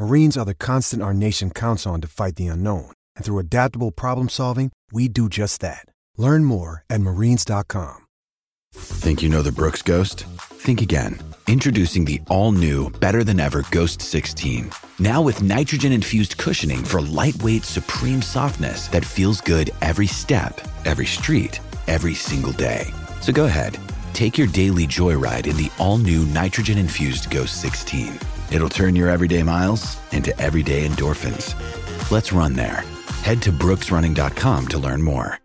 Marines are the constant our nation counts on to fight the unknown. And through adaptable problem solving, we do just that. Learn more at marines.com. Think you know the Brooks Ghost? Think again. Introducing the all new, better than ever Ghost 16. Now with nitrogen infused cushioning for lightweight, supreme softness that feels good every step, every street, every single day. So go ahead, take your daily joyride in the all new nitrogen infused Ghost 16. It'll turn your everyday miles into everyday endorphins. Let's run there. Head to brooksrunning.com to learn more.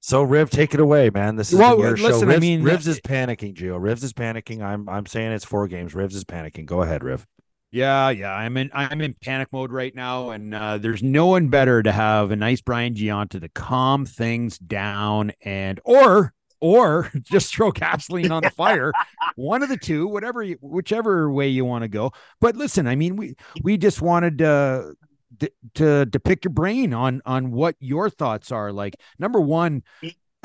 So Riv, take it away, man. This is Well, your show. listen, I Rivs, mean, Rivs uh, is panicking, Gio. Rivs is panicking. I'm I'm saying it's four games. Rivs is panicking. Go ahead, Riv. Yeah, yeah. I'm in I'm in panic mode right now, and uh, there's no one better to have a nice Brian Gionta to calm things down and or or just throw gasoline on the fire. one of the two, whatever, you, whichever way you want to go. But listen, I mean, we we just wanted uh, to to to pick your brain on on what your thoughts are. Like number one,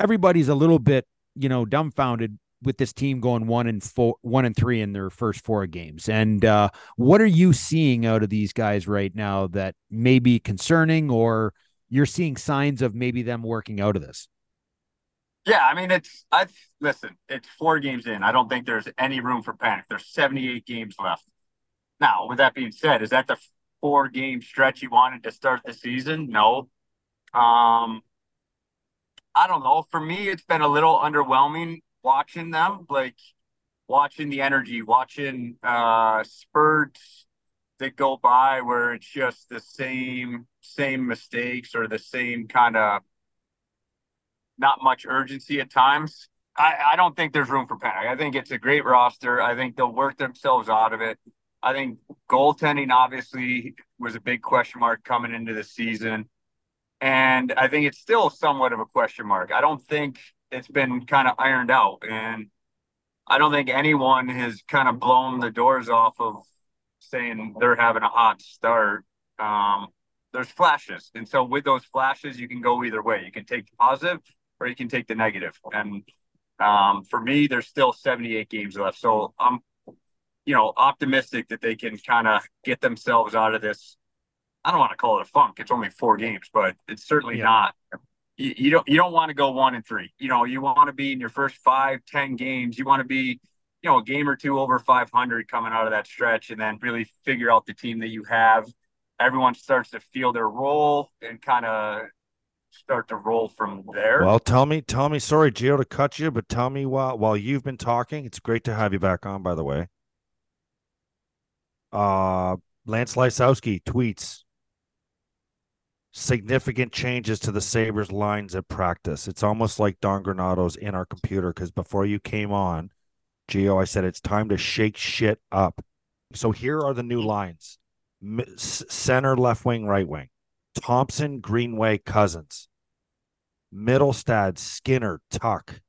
everybody's a little bit you know dumbfounded with this team going one and four, one and three in their first four games. And uh, what are you seeing out of these guys right now that may be concerning, or you're seeing signs of maybe them working out of this? Yeah, I mean it's I listen, it's four games in. I don't think there's any room for panic. There's 78 games left. Now, with that being said, is that the four game stretch you wanted to start the season? No. Um I don't know. For me, it's been a little underwhelming watching them, like watching the energy, watching uh spurts that go by where it's just the same same mistakes or the same kind of not much urgency at times. I, I don't think there's room for panic. I think it's a great roster. I think they'll work themselves out of it. I think goaltending obviously was a big question mark coming into the season. And I think it's still somewhat of a question mark. I don't think it's been kind of ironed out. And I don't think anyone has kind of blown the doors off of saying they're having a hot start. Um, there's flashes. And so with those flashes, you can go either way. You can take the positive or you can take the negative. And um, for me, there's still 78 games left. So I'm, you know, optimistic that they can kind of get themselves out of this. I don't want to call it a funk. It's only four games, but it's certainly Yeah. not. You, you don't you don't want to go one and three. You know, you want to be in your first five, ten games. You want to be, you know, a game or two over 500 coming out of that stretch, and then really figure out the team that you have. Everyone starts to feel their role and kind of start to roll from there. Well, tell me, tell me. Sorry, Gio, to cut you, but tell me while while you've been talking. It's great to have you back on, by the way. Uh, Lance Lysowski tweets significant changes to the Sabres lines at practice. It's almost like Don Granato's in our computer because before you came on, Gio, I said it's time to shake shit up. So here are the new lines: center, left wing, right wing. Thompson, Greenway, Cozens. Mittelstadt, Skinner, Tuch.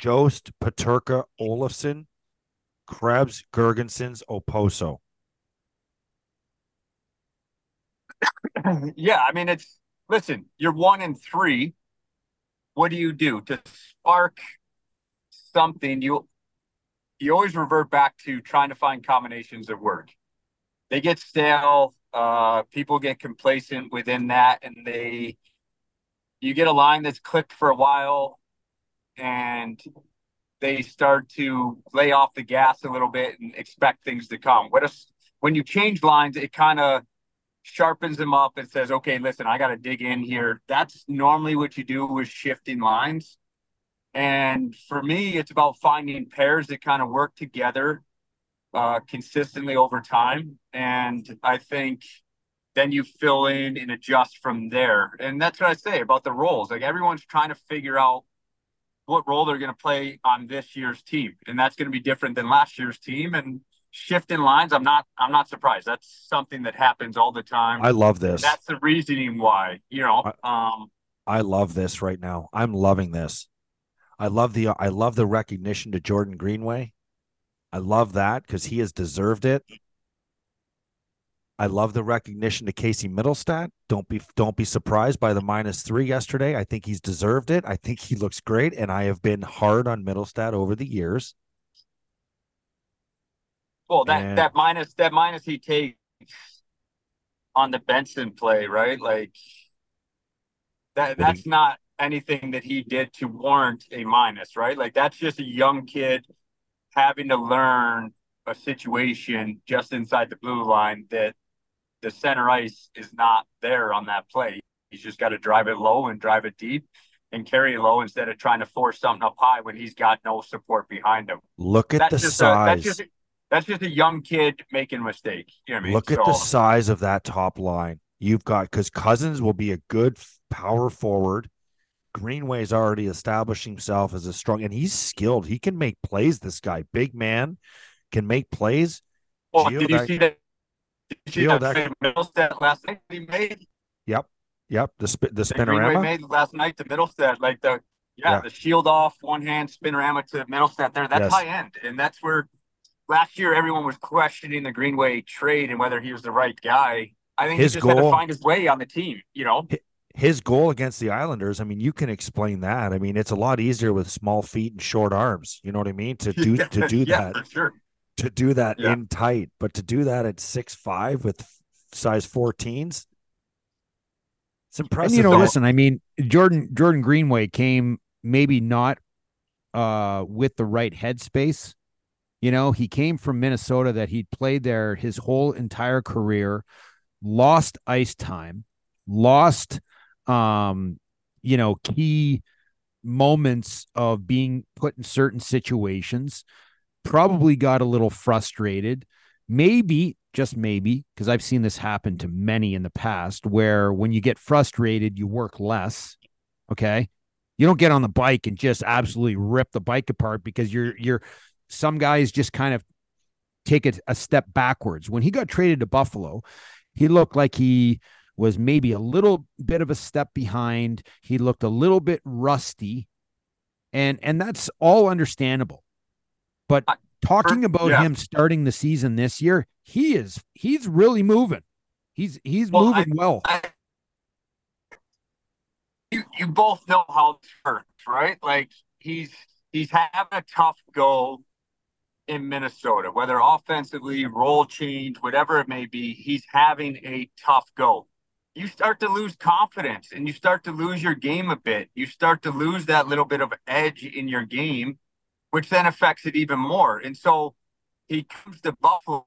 Jost, Peterka, Olofsson, Krebs, Girgensons, Okposo. yeah, I mean, it's listen, you're one in three. What do you do to spark something? You you always revert back to trying to find combinations that work. They get stale. Uh, people get complacent within that, and they you get a line that's clicked for a while, and they start to lay off the gas a little bit and expect things to come. What if when you change lines, it kind of sharpens them up and says, okay, listen, I got to dig in here. That's normally what you do with shifting lines. And for me, it's about finding pairs that kind of work together uh, consistently over time. And I think then you fill in and adjust from there. And that's what I say about the roles. Like everyone's trying to figure out what role they're going to play on this year's team. And that's going to be different than last year's team. And shifting lines, I'm not I'm not surprised. That's something that happens all the time. I love this. That's the reasoning why, you know. Um I love this right now. I'm loving this. I love the I love the recognition to Jordan Greenway. I love that because he has deserved it. I love the recognition to Casey Mittelstadt. Don't be don't be surprised by the minus three yesterday. I think he's deserved it. I think he looks great, and I have been hard on Mittelstadt over the years. Well, that and... that minus that minus he takes on the Benson play, right? Like that that's not anything that he did to warrant a minus, right? Like that's just a young kid having to learn a situation just inside the blue line that the center ice is not there on that play. He's just got to drive it low and drive it deep and carry it low instead of trying to force something up high when he's got no support behind him. Look at that's the size. A, that's, just, that's just a young kid making a mistake. You know I mean? Look so, at the size of that top line. You've got because Cozens will be a good power forward. Greenway's already established himself as a strong, and he's skilled. He can make plays. This guy, big man, can make plays. Oh, Geo, did you that, see that? Did you see that, Mittelstadt last night he made? Yep, yep. The sp- the spinorama Greenway made last night to Mittelstadt, like the yeah, yeah, the shield off one hand spinorama to Mittelstadt there. That's yes. high end, and that's where last year everyone was questioning the Greenway trade and whether he was the right guy. I think his he just goal, had to find his way on the team. You know, his goal against the Islanders, I mean, you can explain that. I mean, it's a lot easier with small feet and short arms. You know what I mean? To do to do yeah, that, sure. To do that yeah. in tight, but to do that at six five with size 14s, it's impressive. And, you know, listen, I mean, Jordan Jordan Greenway came maybe not uh with the right headspace. You know, he came from Minnesota that he'd played there his whole entire career, lost ice time, lost um, you know, key moments of being put in certain situations, probably got a little frustrated. Maybe, just maybe, because I've seen this happen to many in the past where when you get frustrated, you work less. Okay. You don't get on the bike and just absolutely rip the bike apart because you're, you're, some guys just kind of take it a step backwards. When he got traded to Buffalo, he looked like he was maybe a little bit of a step behind. He looked a little bit rusty. And and that's all understandable. But talking about yeah. him starting the season this year, he is he's really moving. He's he's well, moving I, well. I, you you both know how it hurts, right? Like he's he's having a tough go in Minnesota, whether offensively, role change, whatever it may be, he's having a tough go you start to lose confidence and you start to lose your game a bit. You start to lose that little bit of edge in your game, which then affects it even more. And so he comes to Buffalo,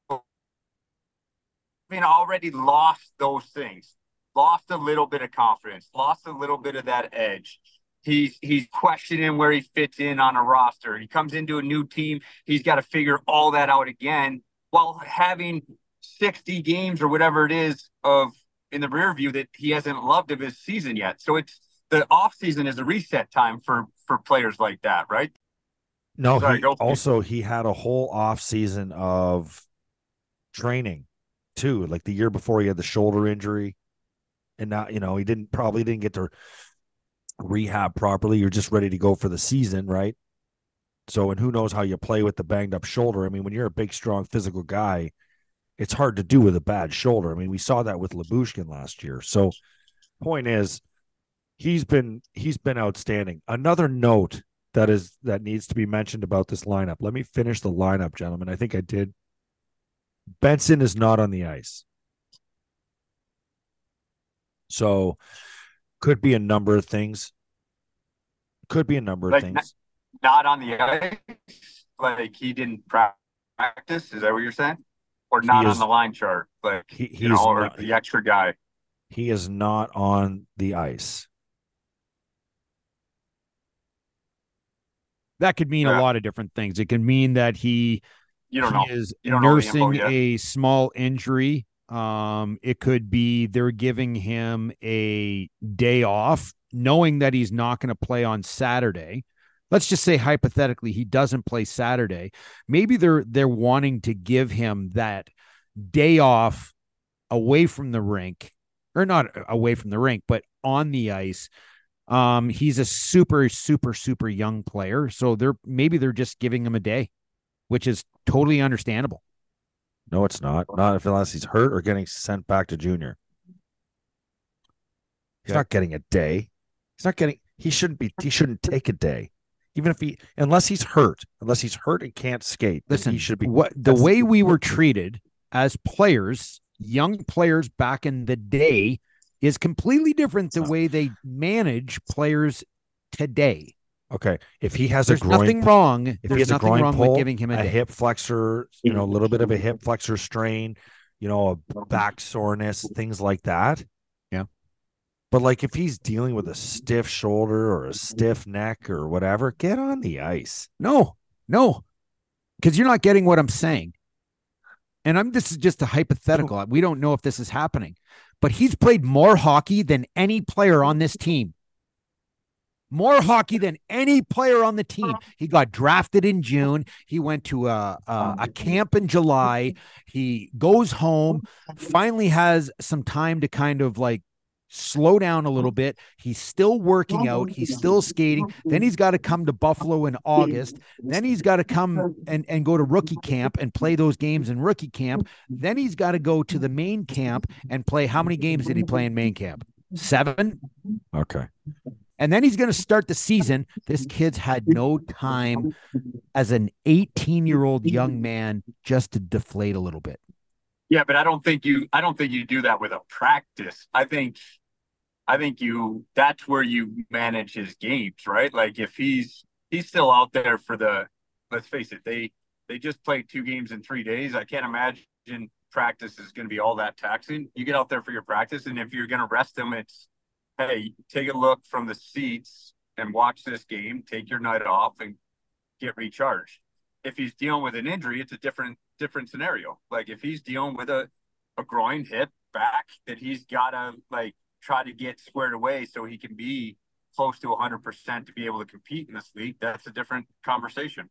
having already lost those things, lost a little bit of confidence, lost a little bit of that edge. He's he's questioning where he fits in on a roster. He comes into a new team. He's got to figure all that out again while having 60 games or whatever it is of in the rear view that he hasn't loved of his season yet. So it's the off season is a reset time for for players like that, right? No, Sorry, he, also he had a whole off season of training too. Like the year before, he had the shoulder injury, and now you know he didn't probably didn't get to rehab properly. You're just ready to go for the season, right? So, and who knows how you play with the banged up shoulder? I mean, when you're a big, strong, physical guy, it's hard to do with a bad shoulder. I mean, we saw that with Lyubushkin last year. So, point is, he's been he's been outstanding. Another note that is that needs to be mentioned about this lineup. Let me finish the lineup, gentlemen. I think I did. Benson is not on the ice. So could be a number of things. Could be a number like, of things. Not on the ice. Like he didn't practice. Is that what you're saying? or not is- on the line chart, like He, he's you know, or not, the extra guy. he is not on the ice. That could mean Yeah. a lot of different things. It can mean that he You don't he know. is You don't know the info nursing a small injury. Um, it could be they're giving him a day off, knowing that he's not going to play on Saturday. Let's just say hypothetically he doesn't play Saturday. Maybe they're they're wanting to give him that day off away from the rink, or not away from the rink, but on the ice. Um, he's a super, super, super young player, so they're maybe they're just giving him a day, which is totally understandable. No, it's not. Not if unless he's hurt or getting sent back to junior. He's Okay. not getting a day. He's not getting. He shouldn't be. He shouldn't take a day, even if he, unless he's hurt, unless he's hurt and can't skate. Listen, he should be. what the way we were treated as players, young players back in the day, is completely different the way they manage players today. Okay, if he has There's a groin, nothing wrong. if he There's has a nothing groin wrong pull, with giving him a, a hip flexor, you know, a little bit of a hip flexor strain, you know, a back soreness, things like that. Yeah. But like if he's dealing with a stiff shoulder or a stiff neck or whatever, get on the ice. No, no, because you're not getting what I'm saying. And I'm this is just a hypothetical. We don't know if this is happening, but he's played more hockey than any player on this team. More hockey than any player on the team. He got drafted in June. He went to a, a, a camp in July. He goes home, finally has some time to kind of like slow down a little bit. He's still working out. He's still skating. Then he's got to come to Buffalo in August. Then he's got to come and, and go to rookie camp and play those games in rookie camp. Then he's got to go to the main camp and play. How many games did he play in main camp? Seven. Okay. And then he's going to start the season. This kid's had no time as an 18 year old young man just to deflate a little bit. Yeah, but I don't think you I don't think you do that with a practice. I think I think you that's where you manage his games, right? Like if he's he's still out there for the let's face it, they they just played two games in 3 days. I can't imagine practice is going to be all that taxing. You get out there for your practice and if you're going to rest him it's hey, take a look from the seats and watch this game, take your night off and get recharged. If he's dealing with an injury, it's a different different scenario. Like if he's dealing with a, a groin, hip, back, that he's gotta like try to get squared away so he can be close to 100% to be able to compete in this league. That's a different conversation.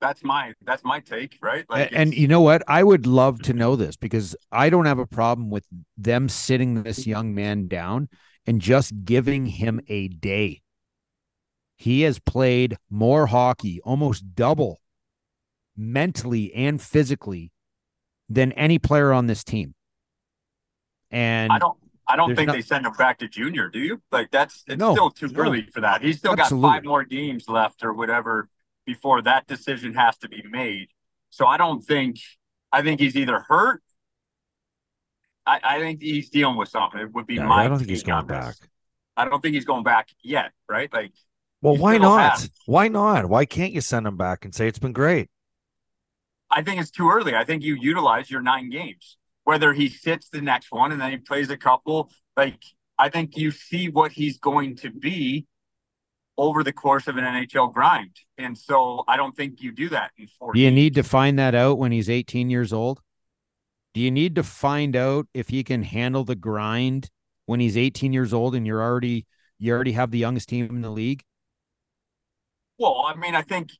That's my that's my take, right? Like A- and you know what? I would love to know this because I don't have a problem with them sitting this young man down and just giving him a day. He has played more hockey, almost double mentally and physically than any player on this team. And I don't I don't think no- they send him back to junior, do you? Like that's it's No, still too no. early for that. He's still Absolutely. got five more games left or whatever before that decision has to be made. So I don't think I think he's either hurt. I, I think he's dealing with something. It would be Yeah, my I don't think he's take going back. I don't think he's going back yet, right? Like Well, why not? have- Why not? Why can't you send him back and say it's been great? I think it's too early. I think you utilize your nine games. Whether he sits the next one and then he plays a couple, like I think you see what he's going to be over the course of an NHL grind. And so I don't think you do that in four. do you games. need to find that out when he's 18 years old? Do you need to find out if he can handle the grind when he's 18 years old and you're already you already have the youngest team in the league? Well, I mean, I think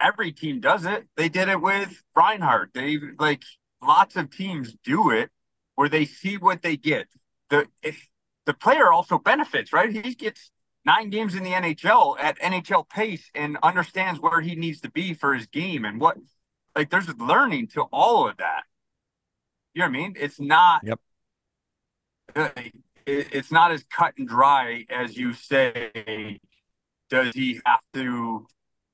every team does it. They did it with Reinhart. They like lots of teams do it where they see what they get. The if, the player also benefits, right? He gets nine games in the NHL at NHL pace and understands where he needs to be for his game and what like there's learning to all of that. You know what I mean? It's not Yep. uh, it- it's not as cut and dry as you say does he have to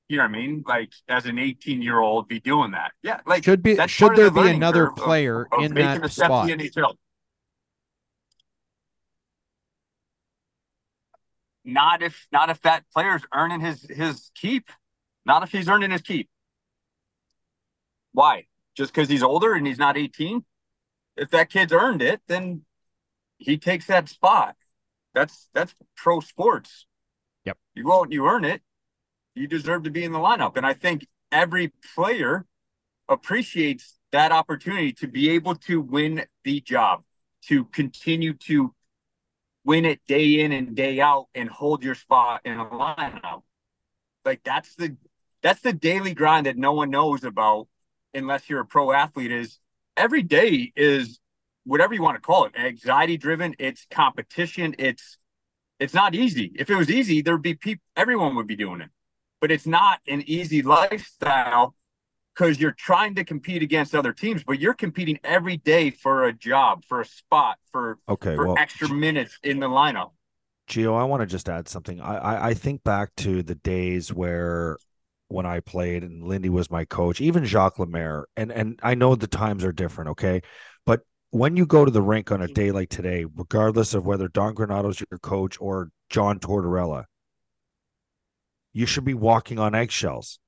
you know what I mean? Like as an 18 year old be doing that. Yeah. Like Should be should there the be another curve of- player of in that a step to spot? Not if not if that player's earning his his keep. Not if he's earning his keep. Why? just because he's older and he's not 18. If that kid's earned it, then he takes that spot. That's that's pro sports. Yep. You go out and you earn it. You deserve to be in the lineup. And I think every player appreciates that opportunity to be able to win the job, to continue to win it day in and day out and hold your spot in a lineup. Like that's the that's the daily grind that no one knows about unless you're a pro athlete is every day is whatever you want to call it anxiety driven it's competition it's it's not easy if it was easy there'd be people everyone would be doing it but it's not an easy lifestyle because you're trying to compete against other teams, but you're competing every day for a job, for a spot, for Okay, for well, extra minutes in the lineup. Gio, I want to just add something. I, I I think back to the days where when I played and Lindy was my coach, even Jacques Lemaire, and and I know the times are different, okay, but when you go to the rink on a mm-hmm. day like today, regardless of whether Don Granato's your coach or John Tortorella, you should be walking on eggshells.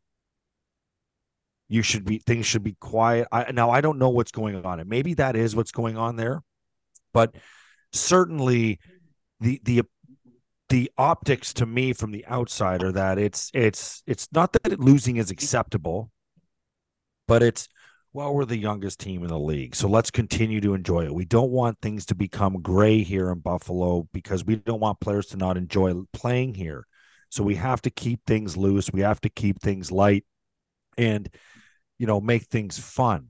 You should be things should be quiet. I, now I don't know what's going on, and maybe that is what's going on there, but certainly the the the optics to me from the outside are that it's it's it's not that losing is acceptable, but it's well we're the youngest team in the league, so let's continue to enjoy it. We don't want things to become gray here in Buffalo because we don't want players to not enjoy playing here. So we have to keep things loose. We have to keep things light, and you know make things fun.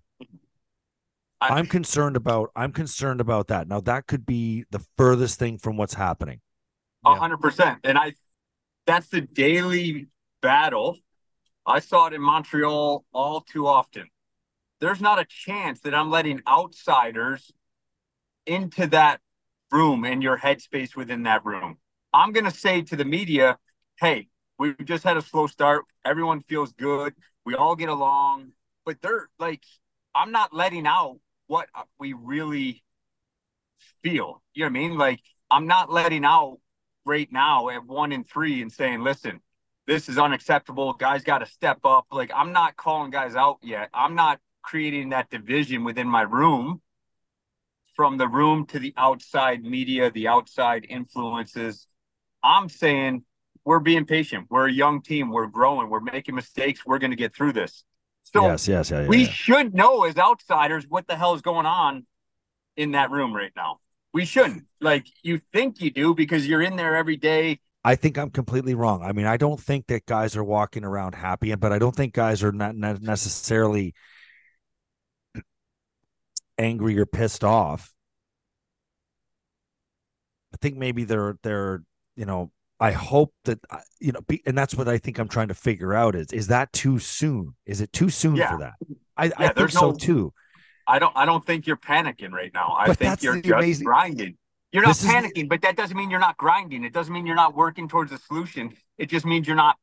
I'm concerned about I'm concerned about that. Now that could be the furthest thing from what's happening. Hundred percent. And I that's the daily battle. I saw it in Montreal all too often. There's not a chance that I'm letting outsiders into that room and your headspace within that room. I'm gonna say to the media, hey, we just had a slow start. Everyone feels good. We all get along. But they're like, I'm not letting out what uh, we really feel. You know what I mean? Like, I'm not letting out right now at one and three and saying, listen, this is unacceptable. Guys got to step up. Like, I'm not calling guys out yet. I'm not creating that division within my room from the room to the outside media, the outside influences. I'm saying we're being patient. We're a young team. We're growing. We're making mistakes. We're going to get through this. So yes, yes, yeah, yeah, we yeah. should know as outsiders what the hell is going on in that room right now. We shouldn't. Like you think you do because you're in there every day. I think I'm completely wrong. I mean, I don't think that guys are walking around happy, but I don't think guys are not, necessarily angry or pissed off. I think maybe they're they're you know I hope that uh, you know be, and that's what I think I'm trying to figure out is is that too soon? Is it too soon Yeah. for that? I, I think there's so too. I don't I don't think you're panicking right now. I But think you're just amazing- grinding. You're not This is panicking, but that doesn't mean you're not grinding. It doesn't mean you're not working towards a solution. It just means you're not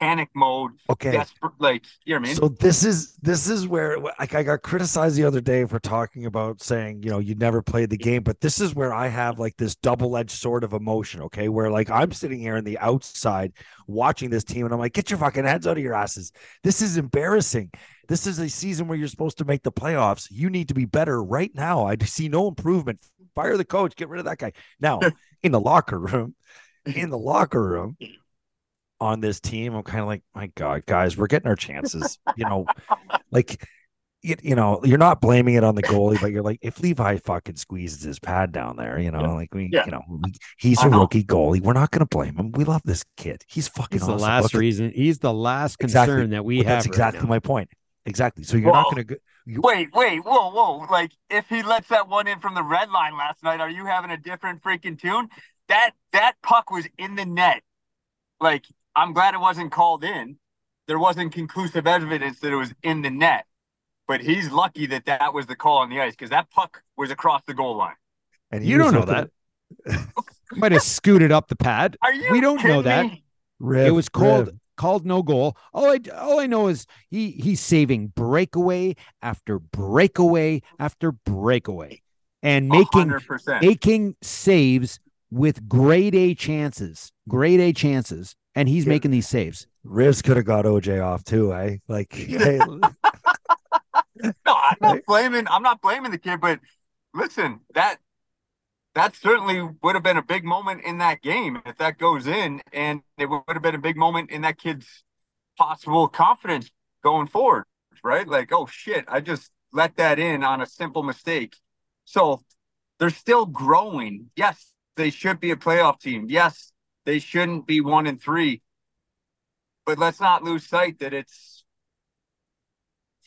panic mode, Okay. desperate like you know what I mean? So this is this is where like I got criticized the other day for talking about saying you know you never played the game, but this is where I have like this double edged sword of emotion. Okay, where like I'm sitting here on the outside watching this team, and I'm like, get your fucking heads out of your asses. This is embarrassing. This is a season where you're supposed to make the playoffs. You need to be better right now. I see no improvement. Fire the coach. Get rid of that guy. Now in the locker room, in the locker room on this team, I'm kind of like, my God, guys, we're getting our chances. You know, like, you, you know, you're not blaming it on the goalie, but you're like, if Levi fucking squeezes his pad down there, you know, Yeah. like we, Yeah. you know, we- he's I a know. rookie goalie. We're not going to blame him. We love this kid. He's fucking He's the last Look at- reason. He's the last concern Exactly. that we But have. that's right exactly now. my point. Exactly. So you're not going to go. You, Wait, wait, whoa, whoa. Like if he lets that one in from the red line last night, are you having a different freaking tune? That that puck was in the net. Like, I'm glad it wasn't called in. There wasn't conclusive evidence that it was in the net. But he's lucky that that was the call on the ice because that puck was across the goal line. and You don't know looking- that. Might have scooted up the pad. Are you? We don't know kidding that. me? It was called Riv. called no goal. All I all I know is he he's saving breakaway after breakaway after breakaway and making 100%. making saves with grade A chances, grade A chances, and he's Yeah. making these saves. Rivs could have got OJ off too, eh? Like, hey, no, I'm not blaming. I'm not blaming the kid, but listen, that that certainly would have been a big moment in that game if that goes in, and it would have been a big moment in that kid's possible confidence going forward, right? Like, oh shit, I just let that in on a simple mistake. So they're still growing. Yes, they should be a playoff team. Yes, they shouldn't be one and three. But let's not lose sight that it's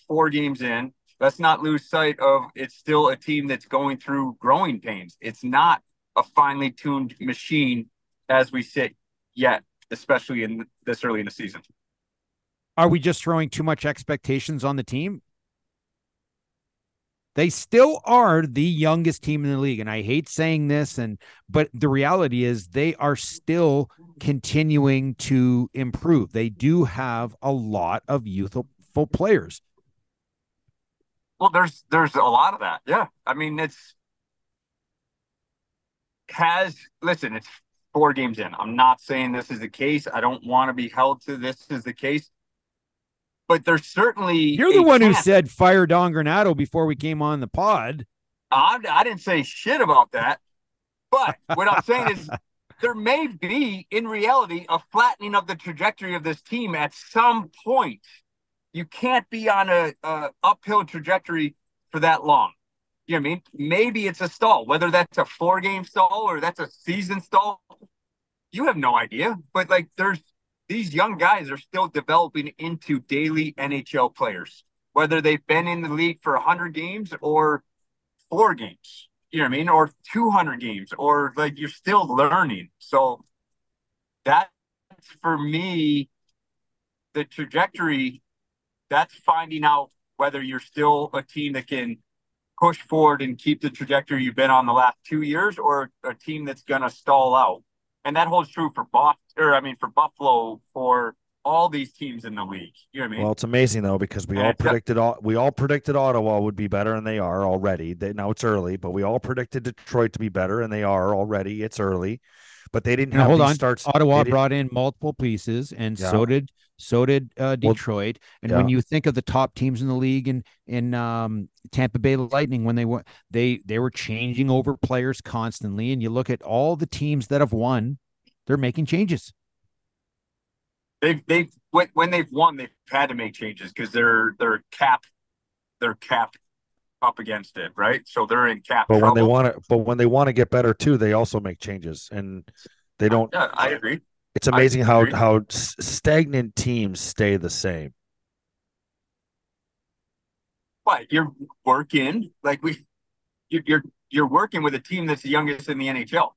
four games in. Let's not lose sight of it's still a team that's going through growing pains. It's not a finely tuned machine as we sit yet, especially in this early in the season. Are we just throwing too much expectations on the team? They still are the youngest team in the league. And I hate saying this, and but the reality is they are still continuing to improve. They do have a lot of youthful players. Well, there's there's a lot of that. Yeah. I mean, it's has listen, it's four games in. I'm not saying this is the case. I don't want to be held to this is the case but there's certainly you're the one chance. who said fire Don Granato before we came on the pod. I, I didn't say shit about that, but what I'm saying is there may be, in reality, a flattening of the trajectory of this team at some point. You can't be on a, a uphill trajectory for that long. You know what I mean? Maybe it's a stall, whether that's a four game stall or that's a season stall. You have no idea, but like there's these young guys are still developing into daily NHL players, whether they've been in the league for 100 games or four games, you know what I mean? Or 200 games, or like you're still learning. So that's for me the trajectory. That's finding out whether you're still a team that can push forward and keep the trajectory you've been on the last two years, or a team that's going to stall out and that holds true for Boston, or I mean for Buffalo, for all these teams in the league. You know what I mean? Well, it's amazing though because we and all predicted all we all predicted Ottawa would be better, and they are already. They, now it's early, but we all predicted Detroit to be better, and they are already. It's early, but they didn't. Now, hold on. Starts. Ottawa brought in multiple pieces, and yeah. so did so did uh, Detroit. Well, and yeah. when you think of the top teams in the league in in um, Tampa Bay Lightning, when they were they they were changing over players constantly, and you look at all the teams that have won, they're making changes. They've they've when, when they've won, they've had to make changes because they're they're capped they're capped up against it, right? So they're in cap. But trouble. when they want to, but when they want to get better too, they also make changes, and they don't. Yeah, I agree. It's amazing how how stagnant teams stay the same. But you're working like we, you're you're working with a team that's the youngest in the NHL.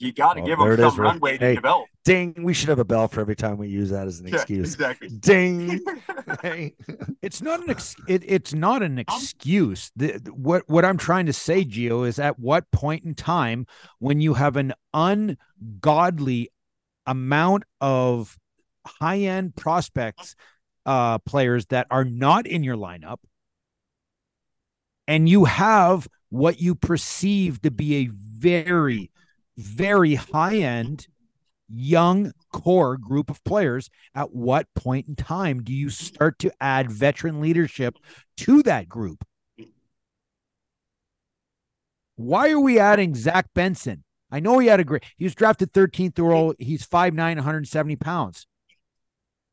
You got to give them some runway to hey, develop. Ding! We should have a bell for every time we use that as an excuse. Yeah, exactly. Ding! hey. It's not an ex- it, it's not an excuse. The, what what I'm trying to say, Geo, is at what point in time when you have an ungodly amount of high end prospects, uh, players that are not in your lineup, and you have what you perceive to be a very, very high end young core group of players, at what point in time do you start to add veteran leadership to that group? Why are we adding Zach Benson? I know he had a great. He was drafted 13th overall. He's 5'9", 170 pounds.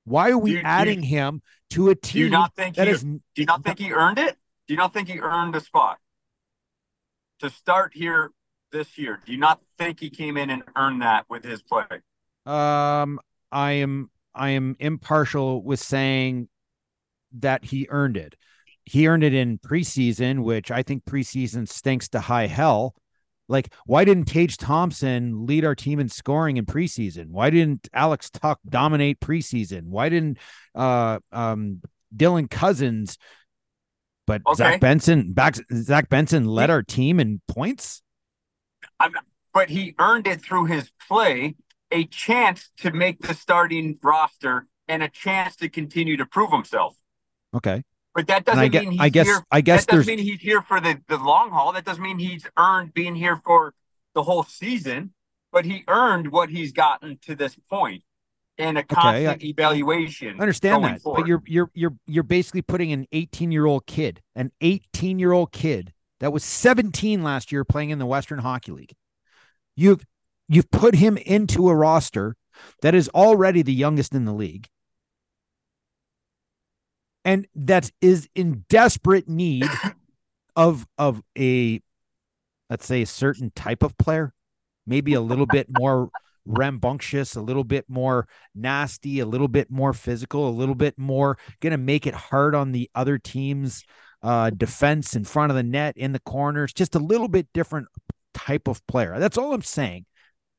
Why are we do, adding do, him to a team? Do you not think he, is, Do you not think he earned it? Do you not think he earned a spot to start here this year? Do you not think he came in and earned that with his play? Um, I am I am impartial with saying that he earned it. He earned it in preseason, which I think preseason stinks to high hell. Like, why didn't Tage Thompson lead our team in scoring in preseason? Why didn't Alex Tuch dominate preseason? Why didn't uh, um, Dylan Cozens? But okay. Zach Benson, back, Zach Benson led our team in points. I'm, but he earned it through his play, a chance to make the starting roster and a chance to continue to prove himself. Okay. But that doesn't I mean he's I guess, here. I guess that doesn't mean he's here for the, the long haul. That doesn't mean he's earned being here for the whole season, but he earned what he's gotten to this point. and a Okay, constant I- evaluation. I understand that, forward. but you're you're you're you're basically putting an 18 year old kid, an 18 year old kid that was 17 last year playing in the Western Hockey League. You've you've put him into a roster that is already the youngest in the league, and that is in desperate need of of a let's say a certain type of player, maybe a little bit more rambunctious, a little bit more nasty, a little bit more physical, a little bit more going to make it hard on the other team's uh, defense in front of the net, in the corners, just a little bit different type of player. That's all I'm saying.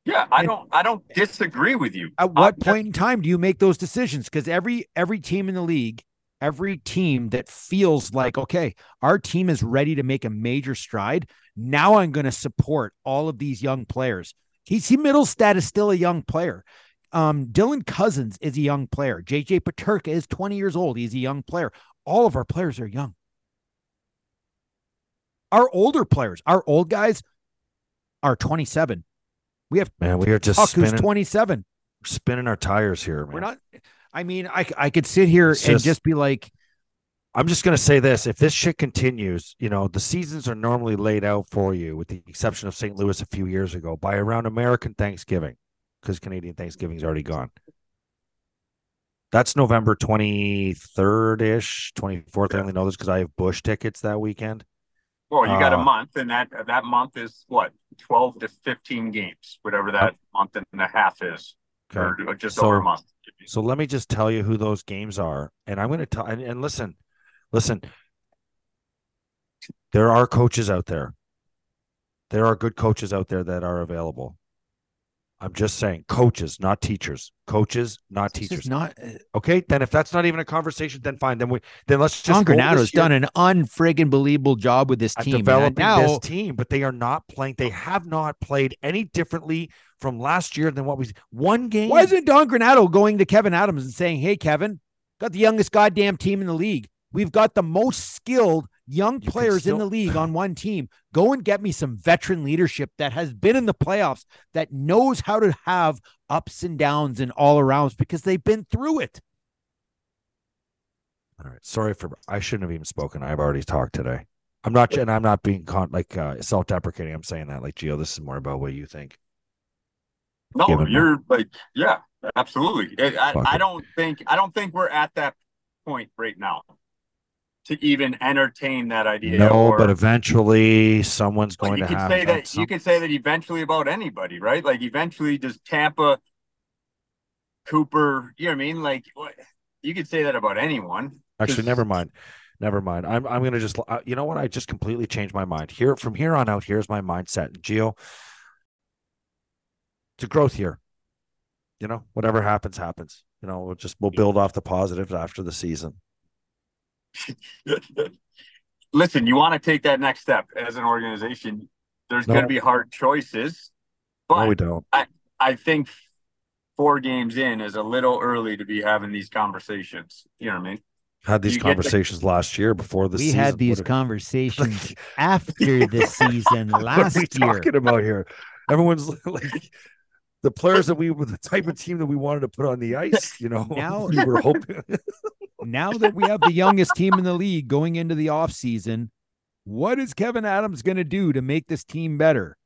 yeah, I and- don't I don't disagree with you. At what I'm point in time do you make those decisions? Because every every team in the league, every team that feels like okay, our team is ready to make a major stride. Now I'm going to support all of these young players. Casey Mittelstadt is still a young player. Um, Dylan Cozens is a young player. JJ Peterka is 20 years old. He's a young player. All of our players are young. Our older players, our old guys, are 27. We have Man, we are just Tuch, who's spinning, 27. spinning our tires here, man. We're not. I mean, I I could sit here It's and just- just be like, I'm just gonna say this: if this shit continues, you know, the seasons are normally laid out for you, with the exception of St. Louis a few years ago, by around American Thanksgiving, because Canadian Thanksgiving's already gone. That's November 23rd ish, 24th. I only know this because I have Bush tickets that weekend. Well, you got a Uh, month, and that that month is what twelve to fifteen games, whatever that month and a half is, Okay. or just So- over a month. So let me just tell you who those games are. And I'm going to tell, and, and listen, listen, there are coaches out there. There are good coaches out there that are available. I'm just saying, coaches, not teachers. Coaches, not this teachers. not. Uh, okay, then if that's not even a conversation, then fine. Then we then let's just John Granato's done an unfriggin' believable job with this team. developing now, this team, but they are not playing. They have not played any differently from last year than what we one game. why isn't Don Granado going to Kevin Adams and saying, "Hey, Kevin, got the youngest goddamn team in the league. We've got the most skilled young You players still- in the league on one team. Go and get me some veteran leadership that has been in the playoffs, that knows how to have ups and downs and all arounds because they've been through it." All right. Sorry for I shouldn't have even spoken. I've already talked today. I'm not and I'm not being con- like uh, self-deprecating. I'm saying that like Gio, this is more about what you think. No, Give you're like, yeah, absolutely. I, I, I don't think I don't think we're at that point right now to even entertain that idea. no, or, but eventually someone's going you to could have say that some- you could say that eventually about anybody, right? Like eventually, does Tampa, Cooper? You know what I mean? Like what? You could say that about anyone. Actually, never mind. Never mind. I'm I'm gonna just uh, you know what? I just completely changed my mind. Here from here on out, here's my mindset. Geo, it's a growth year. You know, whatever happens, happens. You know, we'll just we'll build off the positives after the season. Listen, you want to take that next step as an organization. There's No. going to be hard choices, No, but we don't. I think four games in is a little early to be having these conversations. You know what I mean? Had these you get the- conversations last year before the season. we season. had these What are- conversations after the season what are last we year. talking about here? Everyone's like the players that we were the type of team that we wanted to put on the ice. You know, Now- we were hoping. Now that we have the youngest team in the league going into the offseason, what is Kevin Adams going to do to make this team better?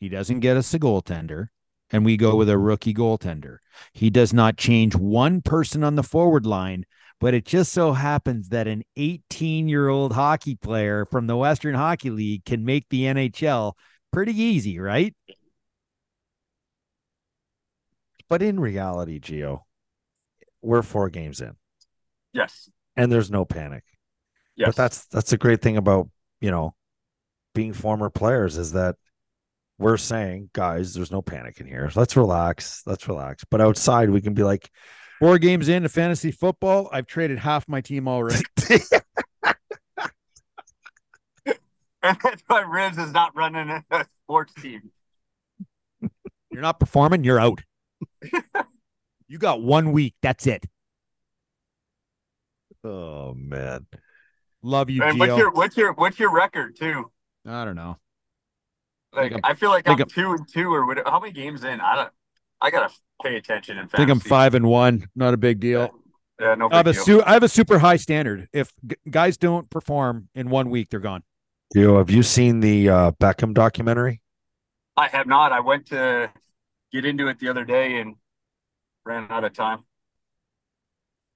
He doesn't get us a goaltender, and we go with a rookie goaltender. He does not change one person on the forward line, but it just so happens that an 18 year old hockey player from the Western Hockey League can make the NHL pretty easy, right? but in reality, Gio, we're four games in, Yes. and there's no panic. Yes. But that's that's a great thing about you know being former players is that we're saying, guys, there's no panic in here. Let's relax. Let's relax. But outside, we can be like, Four games into fantasy football, I've traded half my team already. and that's why Riz is not running a sports team. You're not performing, you're out. you got one week. That's it. oh man, Love you, And what's your what's your what's your record too? I don't know. Like Think I feel like think I'm two and two or whatever. How many games in? I don't. I gotta pay attention. In I think I'm five and one. Not a big deal. Yeah, no I have a su- I have a super high standard. If g- guys don't perform in one week, they're gone. Gio, have you seen the uh, Beckham documentary? I have not. I went to get into it the other day and ran out of time.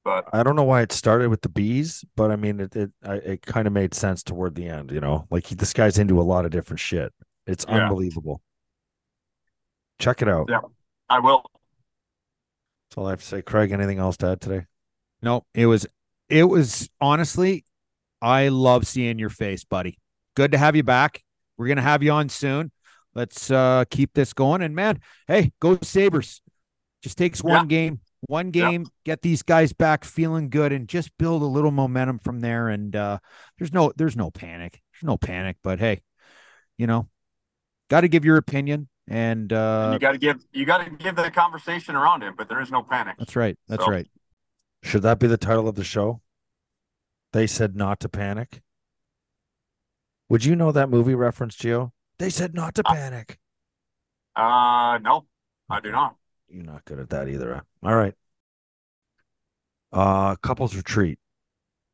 But I don't know why it started with the bees, but I mean, it it, it kind of made sense toward the end. You know, like he, this guy's into a lot of different shit. It's Yeah. unbelievable. Check it out. Yeah. I will. That's all I have to say. Craig, anything else to add today? No, it was it was honestly, I love seeing your face, buddy. Good to have you back. We're gonna have you on soon. Let's uh keep this going. And man, hey, go Sabres. Just takes one Yeah. game, one Yeah. game, get these guys back feeling good and just build a little momentum from there. And uh there's no there's no panic. There's no panic, but hey, you know, gotta give your opinion. And uh you got to give you got to give the conversation around it, but there is no panic. that's right. That's So- right. Should that be the title of the show? They said not to panic. Would you know that movie reference, Gio? They said not to Uh, panic. Uh, no, I do not. You're not good at that either. huh? All right. Uh, couples retreat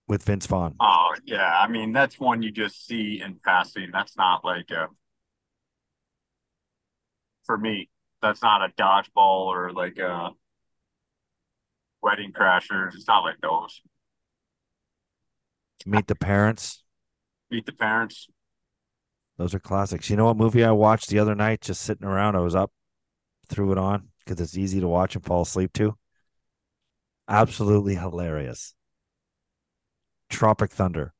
with Vince Vaughn. Oh yeah, I mean that's one you just see in passing. That's not like a for me. That's not a dodgeball or like a wedding crashers. It's not like those. Meet the parents. Meet the parents. Those are classics. You know what movie I watched the other night? Just sitting around. I was up, threw it on because it's easy to watch and fall asleep to. Absolutely hilarious. Tropic Thunder.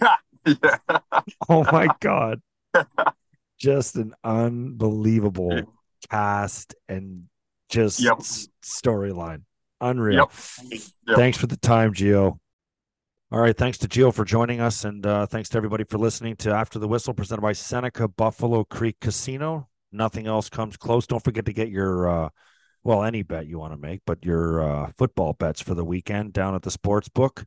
yeah. Oh my god. Just an unbelievable cast and just Yep. storyline. Unreal. Yep. Yep. Thanks for the time, Gio. All right. Thanks to Gio for joining us. And uh, thanks to everybody for listening to After the Whistle, presented by Seneca Buffalo Creek Casino. Nothing else comes close. Don't forget to get your, uh, well, any bet you want to make, but your uh, football bets for the weekend down at the sports book.